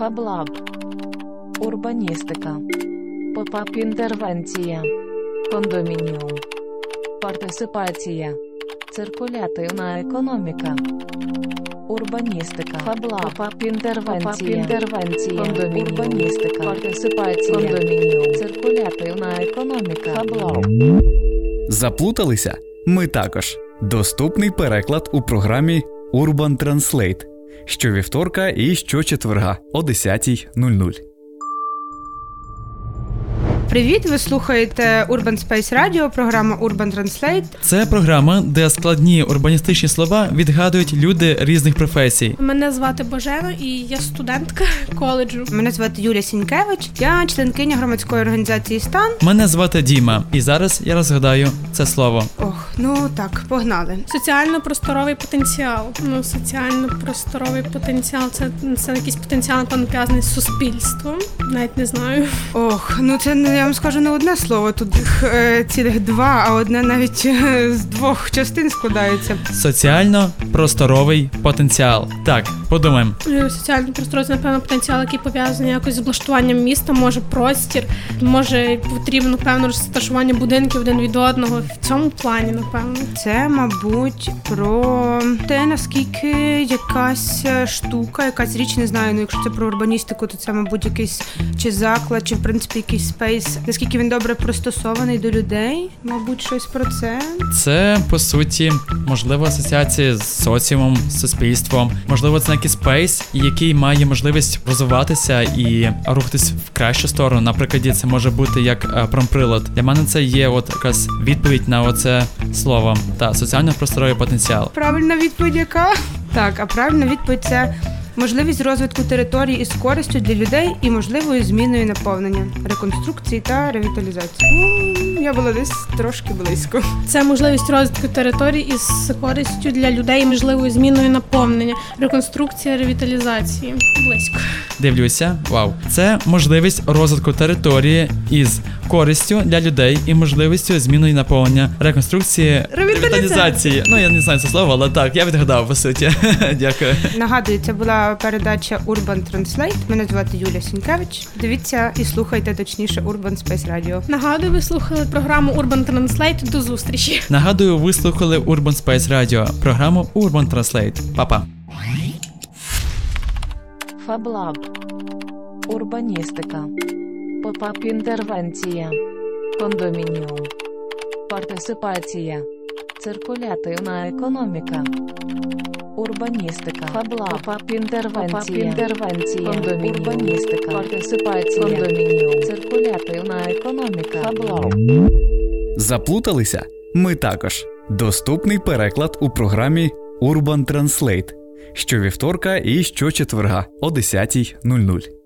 Фаблаб. Урбаністика. Pop-up інтервенція. Кондомініум. Партисипація. Циркулятивна економіка. Урбаністика. Фаблаб. Pop-up інтервенція. інтервенція. Кондомініум. Урбаністика. Партисипація. Кондомініум. Циркулятивна економіка. Фаблаб. Заплуталися? Ми також. Доступний переклад у програмі Urban Translate щовівторка і щочетверга о 10.00. Привіт! Ви слухаєте Urban Space Radio, програма Urban Translate. Це програма, де складні урбаністичні слова відгадують люди різних професій. Мене звати Божена і я студентка коледжу. Мене звати Юлія Сінькевич, я членкиня громадської організації Стан. Мене звати Діма, і зараз я розгадаю це слово. Ох, ну так, погнали. Соціально-просторовий потенціал. Ну, соціально-просторовий потенціал це, це якийсь потенціал, напевно, пов'язаний з суспільством. Навіть не знаю. Ох, ну це не я вам скажу не одне слово. Тут їх е, цілих два, а одне навіть е, з двох частин складається. Соціально-просторовий потенціал. Так, подумаємо. Е, Соціально-просторовий це, напевно, потенціал, який пов'язаний якось з облаштуванням міста, може простір, може потрібно певно розташування будинків один від одного. В цьому плані, напевно. Це, мабуть, про те, наскільки якась е, штука, якась річ, не знаю. Ну, якщо це про урбаністику, то це, мабуть, якийсь чи заклад, чи в принципі якийсь space. Наскільки він добре пристосований до людей, мабуть, щось про це. Це по суті можливо асоціація з соціумом, з суспільством. Можливо, це якийсь space, який має можливість розвиватися і рухатись в кращу сторону. Наприклад, це може бути як е, Промприлад. Для мене це є от якась відповідь на оце слово та соціально-просторовий потенціал. Правильна відповідь яка? Так, а правильна відповідь це можливість розвитку території із користю для людей і можливою зміною наповнення, реконструкції та ревіталізації. Ну, я була десь трошки близько. Це можливість розвитку територій із користю для людей, можливою зміною наповнення, реконструкція, ревіталізації. Близько. Дивлюся, вау. Це можливість розвитку території із користю для людей і можливістю зміни наповнення реконструкції ревіталізації. Ну я не знаю це слово, але так, я відгадав по суті. Дякую. Нагадую, це була передача Urban Translate. Мене звати Юлія Сінькевич. Дивіться і слухайте точніше Urban Space Radio. Нагадую, ви слухали програму Urban Translate. До зустрічі. Нагадую, ви слухали Urban Space Radio, програму Urban Translate. Па-па. Фаблаб. Урбаністика. Pop-up інтервенція. Кондомініум. Партисипація. Циркулятивна економіка. Урбаністика. Фаблаб. Pop-up інтервенція. інтервенція. Кондомініум. Урбаністика. Партисипація. Кондомініум. Циркулятивна економіка. Фаблаб. Заплуталися? Ми також. Доступний переклад у програмі Urban Translate щовівторка і щочетверга о 10.00.